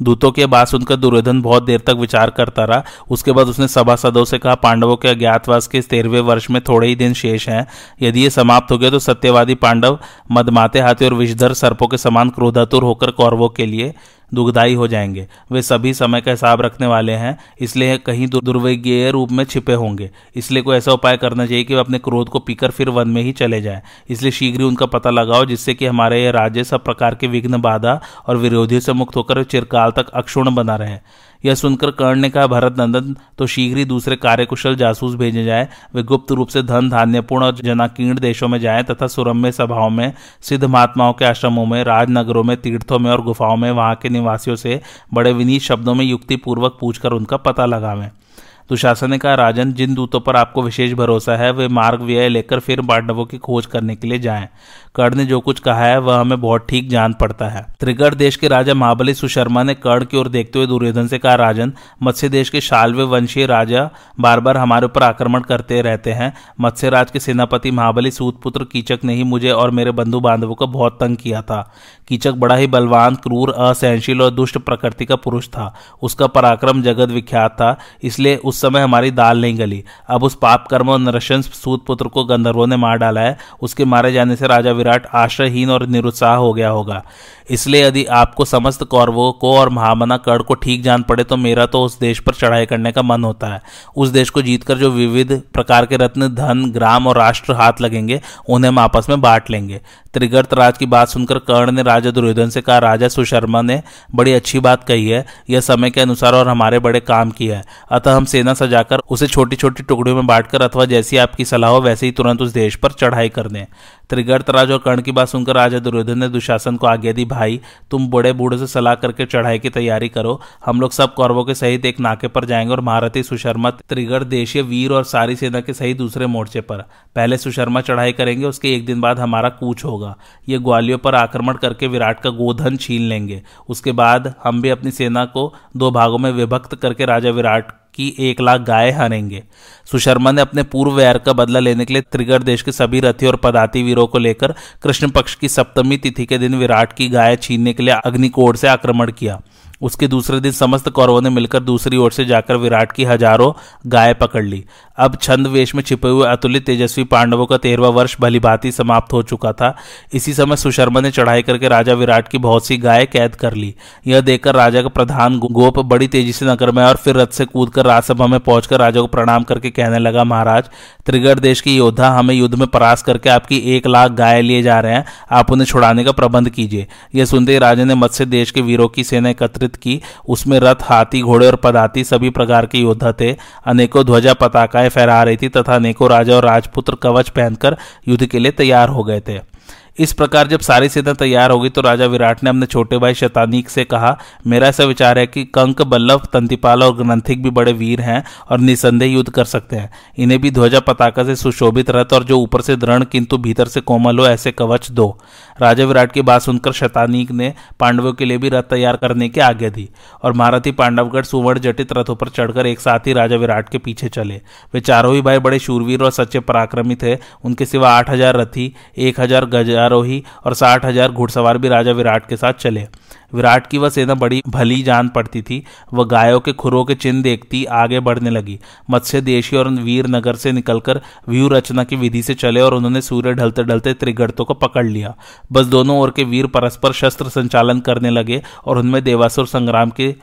दूतों की बात सुनकर दुर्योधन बहुत देर तक विचार करता रहा। उसके बाद उसने सभासदों से कहा, पांडवों के अज्ञातवास के तेरहवें वर्ष में थोड़े ही दिन शेष हैं। यदि ये समाप्त हो गया तो सत्यवादी पांडव, मदमाते हाथी और विषधर सर्पों के समान क्रोधातुर होकर कौरवों के लिए दुखदायी हो जाएँगे। वे सभी समय का हिसाब रखने वाले हैं, इसलिए कहीं दुर्विज्ञेय रूप में छिपे होंगे। इसलिए कोई ऐसा उपाय करना चाहिए कि वे अपने क्रोध को पीकर फिर वन में ही चले जाए। इसलिए शीघ्र ही उनका पता लगाओ, जिससे कि हमारे ये राज्य सब प्रकार के विघ्न बाधा और विरोधियों से मुक्त होकर चिरकाल तक अक्षुण बना रहे। यह सुनकर कर्ण ने कहा, भरत नंदन तो शीघ्र ही दूसरे कार्यकुशल जासूस भेजे जाए। वे गुप्त रूप से धन, धान्यपूर्ण और जनाकीर्ण देशों में जाएँ तथा सुरम्य सभाओं में, सिद्ध महात्माओं के आश्रमों में, राजनगरों में, तीर्थों में और गुफाओं में वहाँ के निवासियों से बड़े विनीत शब्दों में युक्तिपूर्वक पूछकर उनका पता लगावें। दुशासन ने कहा राजन जिन दूतों पर आपको विशेष भरोसा है, वे मार्ग व्यय लेकर फिर पांडवों की खोज करने के लिए जाएँ। कर्ण ने जो कुछ कहा है, वह हमें बहुत ठीक जान पड़ता है। त्रिगढ़ देश के राजा महाबली सुशर्मा ने कर्ण की ओर देखते हुए दुर्योधन से कहा, राजन मत्स्य देश के शालवे वंशीय राजा बार बार हमारे ऊपर आक्रमण करते रहते हैं। मत्स्य राज के सेनापति महाबली सूतपुत्र कीचक ने ही मुझे और मेरे बंधु बांधवों को बहुत तंग किया था। कीचक बड़ा ही बलवान, क्रूर, असहनशील और दुष्ट प्रकृति का पुरुष था। उसका पराक्रम जगत विख्यात था, इसलिए उस समय हमारी दाल नहीं गली। अब उस पाप कर्म और नरशंस सूत पुत्र को गंधर्वों ने मार डाला है। उसके मारे जाने से राजा विराट आश्रयहीन और निरुत्साह हो गया होगा। इसलिए यदि आपको समस्त कौरवों को और महामना कर्ण को ठीक जान पड़े तो मेरा तो उस देश पर चढ़ाई करने का मन होता है। उस देश को जीतकर जो विविध प्रकार के रत्न, धन, ग्राम और राष्ट्र हाथ लगेंगे, उन्हें हम आपस में बांट लेंगे। त्रिगर्त राज की बात सुनकर कर्ण ने राजा दुर्योधन से कहा, राजा सुशर्मा ने बड़ी अच्छी बात कही है, यह समय के अनुसार और हमारे बड़े काम की है। अतः हम सेना सजाकर उसे छोटी छोटी टुकड़ियों में बांटकर अथवा जैसी आपकी सलाह हो, वैसे ही तुरंत उस देश पर चढ़ाई कर दें। त्रिगर्त राज और कर्ण की बात सुनकर राजा दुर्योधन ने दुशासन को आज्ञा दी, भाई, तुम बड़े बूढ़े से सलाह करके चढ़ाई की तैयारी करो। हम लोग सब कौरवों के सहित एक नाके पर जाएँगे और महारथी सुशर्मा त्रिगढ़ देशीय वीर और सारी सेना के सहित दूसरे मोर्चे पर। पहले सुशर्मा चढ़ाई करेंगे, उसके एक दिन बाद हमारा कूच होगा। ये ग्वालियों पर आक्रमण करके विराट का गोधन छीन लेंगे। उसके बाद हम भी अपनी सेना को दो भागों में विभक्त करके राजा विराट की एक लाख गाय हरेंगे। सुशर्मा ने अपने पूर्व वैर का बदला लेने के लिए त्रिगढ़ देश के सभी रथी और पदाती वीरों को लेकर कृष्ण पक्ष की सप्तमी तिथि के दिन विराट की गाय छीनने के लिए अग्निकोण से आक्रमण किया। उसके दूसरे दिन समस्त कौरवों ने मिलकर दूसरी ओर से जाकर विराट की हज़ारों गाय पकड़ ली। अब छंद वेश में छिपे हुए अतुलित तेजस्वी पांडवों का तेरहवा वर्ष भलीभांति समाप्त हो चुका था। इसी समय सुशर्मा ने चढ़ाई करके राजा विराट की बहुत सी गाय कैद कर ली। यह देखकर राजा का प्रधान गोप बड़ी तेज़ी से नगर में और फिर रथ से कूदकर राजसभा में पहुंचकर राजा को प्रणाम करके कहने लगा, महाराज, त्रिगढ़ देश के योद्धा हमें युद्ध में परास करके आपकी एक लाख गाय लिए जा रहे हैं। आप उन्हें छुड़ाने का प्रबंध कीजिए यह सुनते ही राजा ने मत्स्य देश के वीरों की सेना एकत्रित की। उसमें रथ, हाथी, घोड़े और पदाती सभी प्रकार के योद्धा थे। अनेकों ध्वजा पताकाएँ फहरा रही थी तथा अनेकों राजा और राजपुत्र कवच पहनकर युद्ध के लिए तैयार हो गए थे। इस प्रकार जब सारी सेना तैयार होगी तो राजा विराट ने अपने छोटे भाई शतानीक से कहा, मेरा ऐसा विचार है कि कंक, बल्लभ, तंतिपाल और ग्रंथिक भी बड़े वीर हैं और निसंदेह युद्ध कर सकते हैं। इन्हें भी ध्वजा पताका से सुशोभित रथ और जो ऊपर से दृढ़, किंतु भीतर से कोमल हो, ऐसे कवच दो। राजा विराट की बात सुनकर शतानीक ने पांडवों के लिए भी रथ तैयार करने की आज्ञा दी और महारथी पांडवगढ़ सुवर्ण जटित रथों पर चढ़कर एक साथ ही राजा विराट के पीछे चले। वे चारों ही भाई बड़े शूरवीर और सच्चे पराक्रमी थे। उनके सिवा आठ हज़ार रथी, एक हज़ार गजारोही और साठ हज़ार घुड़सवार भी राजा विराट के साथ चले। विराट की वह सेना बड़ी भली जान पड़ती थी। वह गायों के खुरों के चिन्ह देखती आगे बढ़ने लगी। मत्स्य देशी और वीर नगर से निकलकर व्यू रचना की विधि से चले और उन्होंने सूर्य ढलते ढलते त्रिगर्तों को पकड़ लिया। बस दोनों ओर के वीर परस्पर शस्त्र संचालन करने लगे और उनमें देवासुर संग्राम के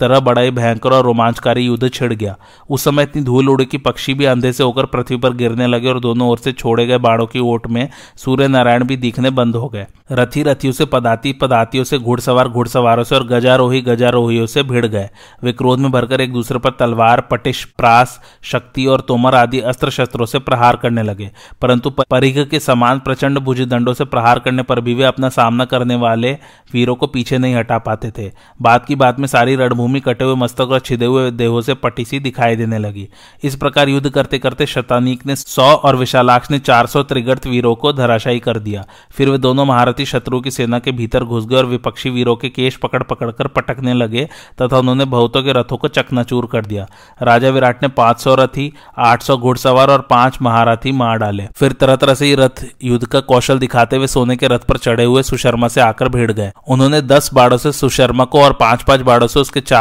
तरह बड़ा ही भयंकर और रोमांचकारी युद्ध छिड़ गया। उस समय इतनी धूल उड़े कि पक्षी भी अंधे से होकर पृथ्वी पर गिरने लगे और दोनों ओर से छोड़े गए बाड़ों की ओट में सूर्य नारायण भी दिखने बंद हो गए। रथी रथियों से पदाती पदातियों से घुड़सवार घुड़सवारों से और गजारोही गजारोहियों से भिड़ गए। वे क्रोध में भरकर एक दूसरे पर तलवार, पटिश, प्रास, शक्ति और तोमर आदि अस्त्र शस्त्रों से प्रहार करने लगे। परंतु परिघ के समान प्रचंड भुज दंडों से प्रहार करने पर भी वे अपना सामना करने वाले वीरों को पीछे नहीं हटा पाते थे। बाद की बात में सारी रणभूमि भूमि कटे हुए मस्तक और छिदे हुए देहों से पटी सी दिखाई देने लगी। इस प्रकार युद्ध करते करते शतानीक ने सौ और विशालाक्ष ने चार सौ त्रिगर्त वीरों को धराशायी कर दिया। फिर वे दोनों महारथी शत्रु की सेना के भीतर घुस गए और विपक्षी वीरों के केश पकड़ पकड़कर पटकने लगे तथा उन्होंने बहुतों के रथों को चकनाचूर कर दिया। राजा विराट ने पाँच सौ रथी, आठ सौ घुड़सवार और पाँच महारथी मार डाले। फिर तरह तरह से रथ युद्ध का कौशल दिखाते हुए सोने के रथ पर चढ़े हुए सुशर्मा से आकर भिड़ गए। उन्होंने दस बाड़ों से सुशर्मा को और पाँच पाँच बाड़ों से उसके चारों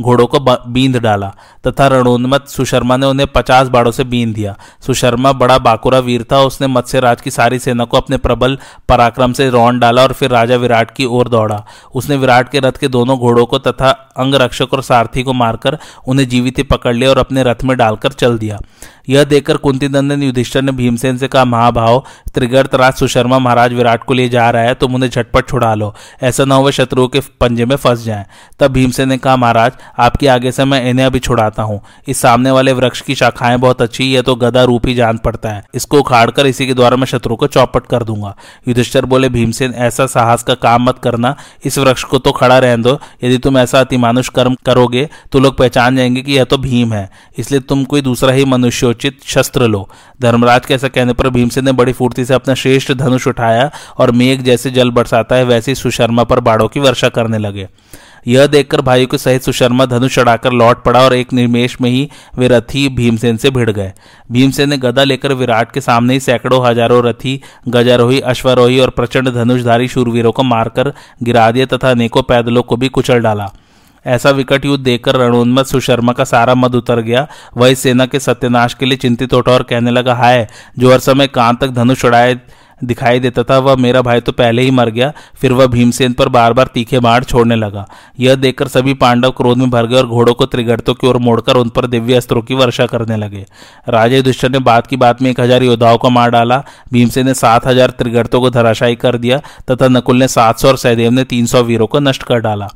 घोड़ों को बींद डाला। तथा रणोन्मत सुशर्मा ने उन्हें पचास बाड़ों से बीन दिया। सुशर्मा बड़ा बाकुरा वीर था। उसने मत्स्य राज की सारी सेना को अपने प्रबल पराक्रम से रौन डाला और फिर राजा विराट की ओर दौड़ा। उसने विराट के रथ के दोनों घोड़ों को तथा अंग रक्षक और सारथी को मारकर उन्हें जीवित पकड़ लिया और अपने रथ में डालकर चल दिया। यह देखकर कुंती नंदन युधिष्ठर ने भीमसेन से कहा, महाभाव त्रिगर्त राज सुशर्मा महाराज विराट को ले जा रहा है, तुम उन्हें झटपट छुड़ा लो। ऐसा न हो वह शत्रुओं के पंजे में फंस जाए। तब भीमसेन ने कहा महाराज, आपके आगे से मैं इन्हें अभी छुड़ाता हूँ। इस सामने वाले वृक्ष की शाखाएँ बहुत अच्छी यह तो गदा रूप ही जान पड़ता है। इसको उखाड़कर इसी के द्वारा मैं शत्रु को चौपट कर दूँगा। युधिष्ठर बोले, भीमसेन, ऐसा साहस का काम मत करना। इस वृक्ष को तो खड़ा रहने दो। यदि तुम ऐसा अतिमानुष कर्म करोगे तो लोग पहचान जाएँगे कि यह तो भीम है। इसलिए तुम कोई दूसरा ही मनुष्योचित शस्त्र लो। धर्मराज के ऐसा कहने पर भीमसेन ने बड़ी फूर्ति से अपना श्रेष्ठ धनुष उठाया और मेघ जैसे जल बरसाता है, वैसे सुशर्मा पर बाड़ों की वर्षा करने लगे। यह देखकर भाई के सहित सुशर्मा धनुष चढ़ाकर लौट पड़ा और एक निमेश में ही वे रथी भीमसेन से भिड़ गए। भीमसेन ने गदा लेकर विराट के सामने ही सैकड़ों हज़ारों रथी, गजारोही, अश्वरोही और प्रचंड धनुषधारी शूरवीरों को मारकर गिरा दिया तथा अनेकों पैदलों को भी कुचल डाला। ऐसा विकट युद्ध देखकर रणोन्मत सुशर्मा का सारा मद उतर गया। वह सेना के सत्यानाश के लिए चिंतित उठा और कहने लगा, हाय, जो हर समय कान तक धनुष उड़ाए दिखाई देता था, वह मेरा भाई तो पहले ही मर गया, फिर वह भीमसेन पर बार बार तीखे बाढ़ छोड़ने लगा। यह देखकर सभी पांडव क्रोध में भर गए और घोड़ों को त्रिगर्तों की ओर मोड़कर उन पर दिव्य अस्त्रों की वर्षा करने लगे। राजा युधिष्ठर ने बात की बात में एक हज़ार योद्धाओं को मार डाला। भीमसेन ने सात हज़ार त्रिगर्तों को धराशायी कर दिया, तथा नकुल ने सात सौ और सहदेव ने तीन सौ वीरों को नष्ट कर डाला।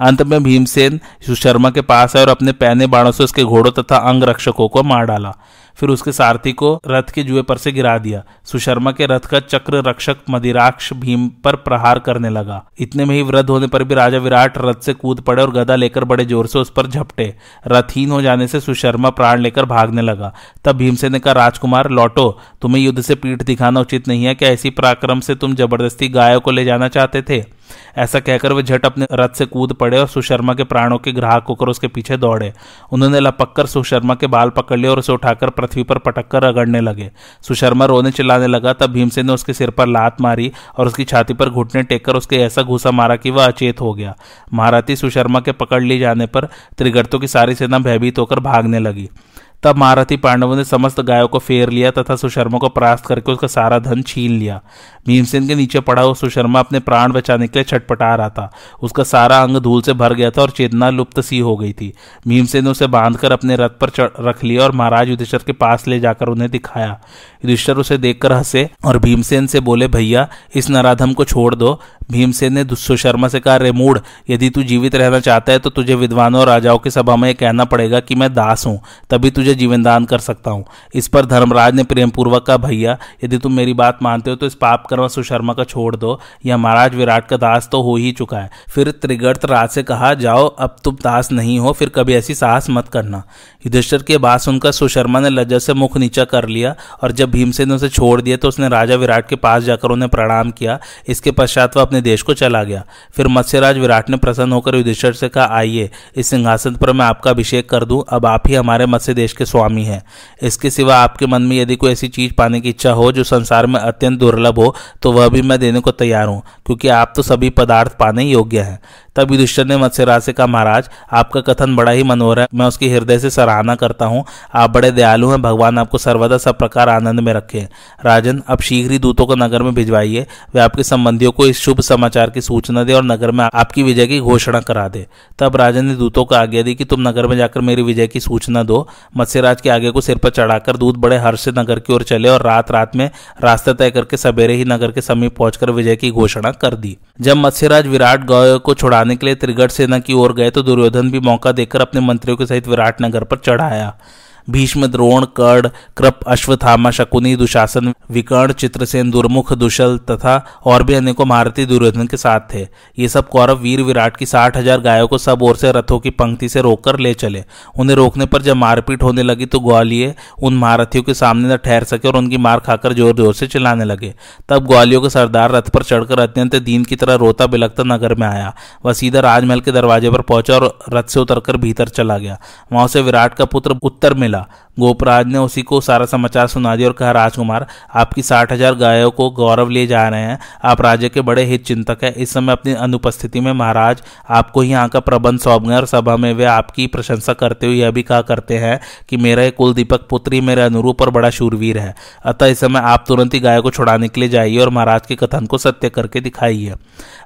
अंत में भीमसेन सुशर्मा के पास आए और अपने पहने बाणों से उसके घोड़ों तथा अंग रक्षकों को मार डाला। फिर उसके सारथी को रथ के जुए पर से गिरा दिया। सुशर्मा के रथ का चक्र रक्षक मदिराक्ष भीम पर प्रहार करने लगा। इतने में ही वृद्ध होने पर भी राजा विराट रथ से कूद पड़े और गदा लेकर बड़े ज़ोर से उस पर झपटे। रथहीन हो जाने से सुशर्मा प्राण लेकर भागने लगा। तब भीमसेन ने कहा, राजकुमार, लौटो। तुम्हें युद्ध से पीठ दिखाना उचित नहीं है। क्या ऐसी पराक्रम से तुम ज़बरदस्ती गायों को ले जाना चाहते थे? ऐसा कहकर वे झट अपने रथ से कूद पड़े और सुशर्मा के प्राणों के ग्राहक होकर उसके पीछे दौड़े। उन्होंने लपक कर सुशर्मा के बाल पकड़ लिए और उसे उठाकर पृथ्वी पर पटक कर रगड़ने लगे। सुशर्मा रोने चिल्लाने लगा, तब भीमसेन ने उसके सिर पर लात मारी और उसकी छाती पर घुटने टेककर उसके ऐसा घुसा मारा कि वह अचेत हो गया। महारथी सुशर्मा के पकड़ लिए जाने पर त्रिगर्तों की सारी सेना भयभीत होकर भागने लगी। तब महारथी पांडवों ने समस्त गायों को फेर लिया तथा सुशर्मा को परास्त करके उसका सारा धन छीन लिया। भीमसेन के नीचे पड़ा हुआ सुशर्मा अपने प्राण बचाने के लिए छटपटा रहा था। उसका सारा अंग धूल से भर गया था और चेतना लुप्त सी हो गई थी। भीमसेन ने उसे बांधकर अपने रथ पर रख लिया और महाराज युद्धेश्वर के पास ले जाकर उन्हें दिखाया। युधिष्ठर उसे देखकर हंसे और भीमसेन से बोले, भैया, इस नराधम को छोड़ दो। भीमसेन ने सुशर्मा से कहा रेमूड यदि तू जीवित रहना चाहता है तो तुझे विद्वानों और राजाओं की सभा में यह कहना पड़ेगा कि मैं दास हूँ। तभी तुझे जीवन दान कर सकता हूँ। इस पर धर्मराज ने प्रेम पूर्वक कहा, भैया, यदि तुम मेरी बात मानते हो तो इस पाप कर्म सुशर्मा का छोड़ दो। या महाराज विराट का दास तो हो ही चुका है। फिर त्रिगर्त राज से कहा, जाओ, अब तुम दास नहीं हो, फिर कभी ऐसी साहस मत करना। युधिष्ठर की बात सुनकर सुशर्मा ने लज्जा से मुख नीचा कर लिया और जब भीमसेन ने उसे छोड़ दिया तो उसने राजा विराट के पास जाकर उन्हें प्रणाम किया। इसके पश्चात वह अपने देश को चला गया। फिर मत्स्यराज विराट ने प्रसन्न होकर युधिष्ठर से कहा, आइए, इस सिंहासन पर मैं आपका अभिषेक कर दूँ। अब आप ही हमारे मत्स्य देश के स्वामी हैं। इसके सिवा आपके मन में यदि कोई ऐसी चीज़ पाने की इच्छा हो, जो संसार में अत्यंत दुर्लभ हो तो वह भी मैं देने को तैयार हूँ, क्योंकि आप तो सभी पदार्थ पाने योग्य हैं। तब युधिष्ठर ने मत्स्यराज से कहा, महाराज, आपका कथन बड़ा ही मनोहर है। मैं उसकी हृदय से सराहना करता हूँ। आप बड़े दयालु हैं। भगवान आपको सर्वदा सब प्रकार आनंद में रखे राजन अब शीघ्र ही दूतों को नगर में भिजवाइए। वे आपके संबंधियों को इस शुभ समाचार की सूचना दे और नगर में आपकी विजय की घोषणा करा दे। तब राजन ने दूतों को आज्ञा दी कि तुम नगर में जाकर मेरी विजय की सूचना दो। मत्स्यराज के आगे को सिर पर चढ़ाकर दूत बड़े हर्ष से नगर की ओर चले और रात रात में रास्ता तय करके सवेरे ही नगर के समीप पहुंचकर विजय की घोषणा कर दी। जब मत्स्यराज विराट गौ को छुड़ाने के लिए त्रिगढ़ सेना की ओर गए तो दुर्योधन भी मौका देकर अपने मंत्रियों के सहित विराट नगर पर चढ़ाया। भीष्म द्रोण कर्ण कृप अश्वथामा शकुनी, दुशासन, विकर्ण, चित्रसेन, दुर्मुख, दुशल तथा और भी अनेकों महारथी दुर्योधन के साथ थे। ये सब कौरव वीर विराट की साठ हज़ार गायों को सब ओर से रथों की पंक्ति से रोककर ले चले। उन्हें रोकने पर जब मारपीट होने लगी तो ग्वालियर उन महारथियों के सामने न ठहर सके और उनकी मार खाकर ज़ोर ज़ोर से चिल्लाने लगे। तब ग्वालियों का सरदार रथ पर चढ़कर अत्यंत दीन की तरह रोता बिलकता नगर में आया। वह सीधा राजमहल के दरवाजे पर पहुँचा और रथ से उतरकर भीतर चला गया। वहाँ से विराट का पुत्र उत्तर मिला। मिला गोपराज ने उसी को सारा समाचार सुना दिया और कहा, राजकुमार, आपकी साठ हज़ार गायों को गौरव लिए जा रहे हैं। आप राज्य के बड़े हित चिंतक है। इस समय अपनी अनुपस्थिति में महाराज आपको ही यहाँ का प्रबंध सौंप गए और सभा में वे आपकी प्रशंसा करते हुए यह भी कहा करते हैं कि मेरा कुल दीपक पुत्री मेरे अनुरूप और बड़ा शूरवीर है। अतः इस समय आप तुरंत ही गाय को छुड़ाने के लिए जाइए और महाराज के कथन को सत्य करके दिखाइए।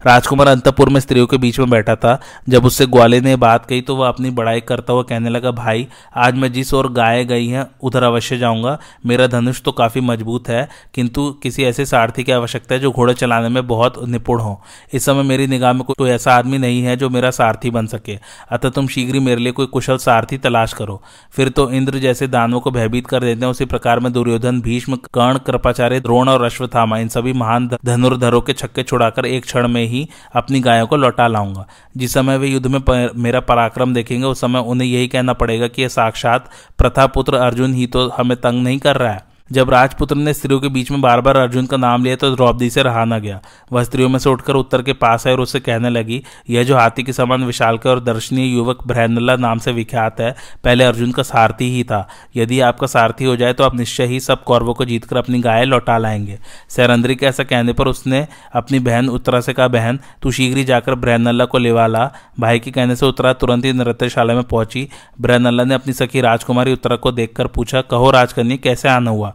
राजकुमार अंतपुर में स्त्रियों के बीच में बैठा था। जब उससे ग्वाले ने बात कही तो वह अपनी बड़ाई करता हुआ कहने लगा, भाई, आज मैं जिस और गाय गई है, उधर अवश्य जाऊँगा। मेरा धनुष तो काफ़ी मज़बूत है, किंतु किसी ऐसे सारथी की आवश्यकता है जो घोड़े चलाने में बहुत निपुण हो। इस समय मेरी निगाह में कोई ऐसा आदमी नहीं है जो मेरा सारथी बन सके। अतः तुम शीघ्र ही मेरे लिए कोई कुशल सारथी तलाश करो। फिर तो इंद्र जैसे दानवों को भयभीत कर देते हैं, उसी प्रकार में दुर्योधन, भीष्म, कर्ण, कृपाचार्य, द्रोण और अश्वथामा इन सभी महान धनुर्धरों के छक्के छुड़ाकर एक क्षण में ही अपनी गायों को लौटा लाऊँगा। जिस समय वे युद्ध में मेरा पराक्रम देखेंगे, उस समय उन्हें यही कहना पड़ेगा कि यह साक्षात प्रथापुत्र अर्जुन ही तो हमें तंग नहीं कर रहा है। जब राजपुत्र ने स्त्रियों के बीच में बार बार अर्जुन का नाम लिया तो द्रौपदी से रहा न गया। वह स्त्रियों में से उठकर उत्तर के पास आई और उससे कहने लगी, यह जो हाथी के समान विशाल और दर्शनीय युवक ब्रहनल्ला नाम से विख्यात है, पहले अर्जुन का सारथी ही था। यदि आपका सारथी हो जाए तो आप निश्चय ही सब कौरवों को जीतकर अपनी गाय लौटा लाएँगे। सैरंद्री के ऐसा कहने पर उसने अपनी बहन उत्तरा से कहा, बहन, तू शीघ्र ही जाकर ब्रहनल्ला को लेवा ला। भाई के कहने से उत्तरा तुरंत ही नृत्यशाला में पहुँची। ब्रहनल्ला ने अपनी सखी राजकुमारी उत्तरा को देखकर पूछा, कहो राजकन्या, कैसे आना हुआ?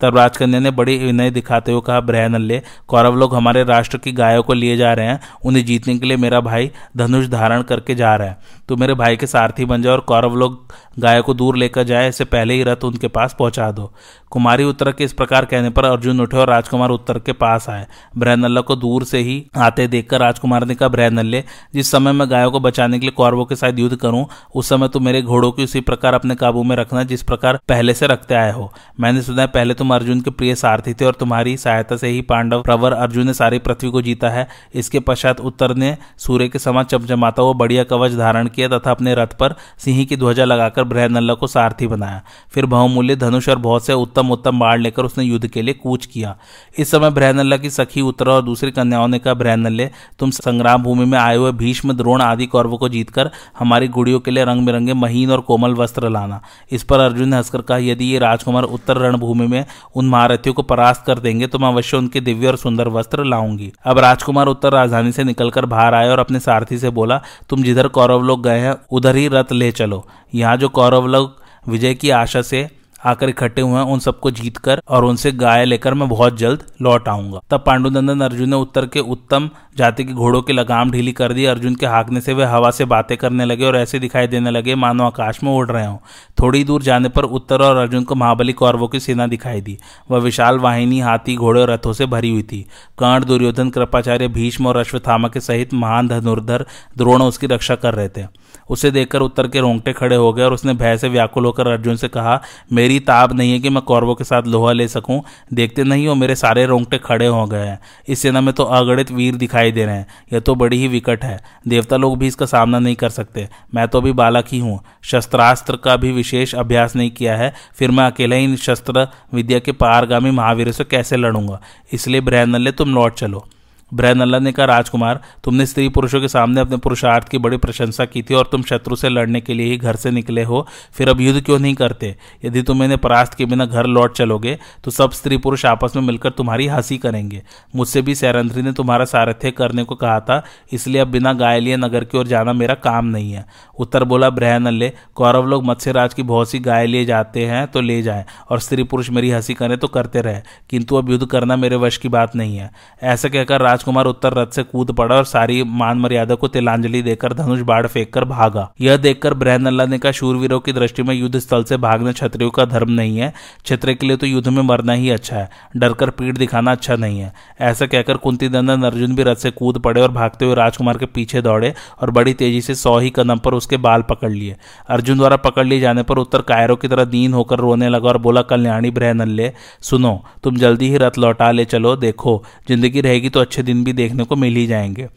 तब राजकन्या ने बड़ी विनय दिखाते हुए कहा ब्रहनल्ले कौरव लोग हमारे राष्ट्र की गायों को लिए जा रहे हैं। उन्हें जीतने के लिए मेरा भाई धनुष धारण करके जा रहा है। तो मेरे भाई के सारथी बन जाए और कौरव लोग गाय को दूर लेकर जाए। इससे पहले ही रथ उनके पास पहुँचा दो। कुमारी उत्तर के इस प्रकार कहने पर अर्जुन उठे और राजकुमार उत्तर के पास आए। ब्रहनल्ला को दूर से ही आते देखकर राजकुमार ने कहा ब्रहनल्ले जिस समय मैं गायों को बचाने के लिए कौरवों के साथ युद्ध करूँ, उस समय तुम मेरे घोड़ों की उसी प्रकार अपने काबू में रखना, जिस प्रकार पहले से रखते आए हो। मैंने सुना है पहले तुम अर्जुन के प्रिय सारथी थे और तुम्हारी सहायता से ही पांडव प्रवर अर्जुन ने सारी पृथ्वी को जीता है। इसके पश्चात उत्तर ने सूर्य के समान चमचमाता हुआ बढ़िया कवच धारण किया तथा अपने रथ पर सिंह की ध्वजा लगाकर ब्रहनल्ला को सारथी बनाया। फिर बहुमूल्य धनुष और बहुत से उत्तम उत्तम बाढ़ लेकर उसने युद्ध के लिए कूच किया। इस समय ब्रहनल्ला की सखी उत्तरा और दूसरी कन्याओं ने कहा ब्रहनल्ले तुम संग्राम भूमि में आए हुए भीष्म, द्रोण आदि कौरवों को जीतकर हमारी गुड़ियों के लिए रंग बिरंगे महीन और कोमल वस्त्र लाना। इस पर अर्जुन ने हंसकर कहा, यदि ये राजकुमार उत्तर रणभूमि में उन महारथियों को परास्त कर देंगे तो मैं अवश्य उनके दिव्य और सुंदर वस्त्र लाऊँगी। अब राजकुमार उत्तर राजधानी से निकलकर बाहर आए और अपने सारथी से बोला, तुम जिधर कौरव लोग गए हैं, उधर ही रथ ले चलो। यहाँ जो कौरव लोग विजय की आशा से आकर इकट्ठे हुए उन सबको जीत कर और उनसे गाय लेकर मैं बहुत जल्द लौट आऊँगा। तब पांडुनंदन अर्जुन ने उत्तर के उत्तम जाति के घोड़ों की लगाम ढीली कर दी। अर्जुन के हाकने से वे हवा से बातें करने लगे और ऐसे दिखाई देने लगे, मानो आकाश में उड़ रहे हों। थोड़ी दूर जाने पर उत्तर और अर्जुन को महाबली कौरवों की सेना दिखाई दी। वह विशाल वाहिनी, हाथी, घोड़े और रथों से भरी हुई थी। कर्ण, दुर्योधन, कृपाचार्य, भीष्म और अश्वथामा के सहित महान धनुर्धर द्रोण उसकी रक्षा कर रहे थे। उसे देखकर उत्तर के रोंगटे खड़े हो गए और उसने भय से व्याकुल होकर अर्जुन से कहा, मेरी ताब नहीं है कि मैं कौरवों के साथ लोहा ले सकूँ। देखते नहीं हो, मेरे सारे रोंगटे खड़े हो गए हैं। इस सेना में तो अगणित वीर दिखाई दे रहे हैं। यह तो बड़ी ही विकट है। देवता लोग भी इसका सामना नहीं कर सकते। मैं तो अभी बालक ही हूँ। शस्त्रास्त्र का भी विशेष अभ्यास नहीं किया है। फिर मैं अकेले ही शस्त्र विद्या के पारगामी महावीर से कैसे लड़ूँगा? इसलिए ब्रहनल्ले तुम लौट चलो। ब्रहनल्ला ने कहा, राजकुमार, तुमने स्त्री पुरुषों के सामने अपने पुरुषार्थ की बड़ी प्रशंसा की थी और तुम शत्रु से लड़ने के लिए ही घर से निकले हो। फिर अब युद्ध क्यों नहीं करते? यदि तुम इन्हें परास्त के बिना घर लौट चलोगे तो सब स्त्री पुरुष आपस में मिलकर तुम्हारी हँसी करेंगे। मुझसे भी सैरंध्री ने तुम्हारा सारथ्य करने को कहा था, इसलिए अब बिना गाय लिए नगर की ओर जाना मेरा काम नहीं है। उत्तर बोला ब्रहनल्ले कौरव लोग मत्स्यराज की बहुत सी गाय लिए जाते हैं तो ले जाए, और स्त्री पुरुष मेरी हँसी करें तो करते रहे। किंतु अब युद्ध करना मेरे वश की बात नहीं है। ऐसा कहकर राजकुमार उत्तर रथ से कूद पड़ा और सारी मान मर्यादा को तिलांजलि देकर धनुष बाढ़ फेंक कर भागा। यह देखकर ब्रहनल्ला ने कहा, शूरवीरों की दृष्टि में युद्ध स्थल से भागना क्षत्रियों का धर्म नहीं है। क्षत्रिय के लिए तो युद्ध में मरना ही अच्छा है। डरकर पीठ दिखाना अच्छा नहीं है। ऐसा कहकर कुंती दंदन अर्जुन भी रथ से कूद पड़े और भागते हुए राजकुमार के पीछे दौड़े और बड़ी तेज़ी से सौ ही कदम पर उसके बाल पकड़ लिए। अर्जुन द्वारा पकड़ लिए जाने पर उत्तर कायरों की तरह दीन होकर रोने लगा और बोला, कल्याणी ब्रहनल्ले सुनो, तुम जल्दी ही रथ लौटा ले, चलो, देखो, ज़िंदगी रहेगी तो अच्छे दिन भी देखने को मिल ही जाएँगे।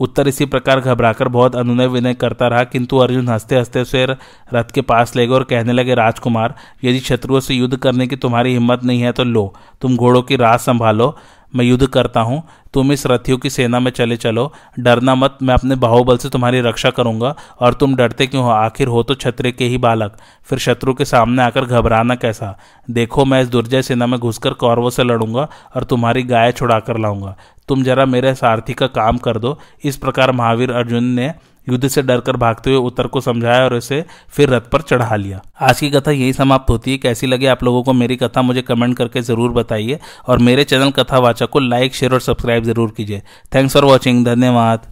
उत्तर इसी प्रकार घबराकर बहुत अनुनय विनय करता रहा, किंतु अर्जुन हँसते हँसते उसे रथ के पास ले गए और कहने लगे, राजकुमार, यदि शत्रुओं से युद्ध करने की तुम्हारी हिम्मत नहीं है तो लो, तुम घोड़ों की राह संभालो। मैं युद्ध करता हूँ। तुम इस रथियों की सेना में चले चलो। डरना मत, मैं अपने बाहुबल से तुम्हारी रक्षा करूँगा। और तुम डरते क्यों हो? आखिर हो तो छत्र के ही बालक। फिर शत्रु के सामने आकर घबराना कैसा? देखो, मैं इस दुर्जय सेना में घुसकर कौरवों से लड़ूँगा और तुम्हारी गाय छुड़ा कर लाऊँगा। तुम जरा मेरे सारथी का काम कर दो। इस प्रकार महावीर अर्जुन ने युद्ध से डरकर भागते हुए उत्तर को समझाया और इसे फिर रथ पर चढ़ा लिया। आज की कथा यही समाप्त होती है। कैसी लगे आप लोगों को मेरी कथा, मुझे कमेंट करके ज़रूर बताइए। और मेरे चैनल कथावाचक को लाइक, शेयर और सब्सक्राइब ज़रूर कीजिए। Thanks for watching. धन्यवाद।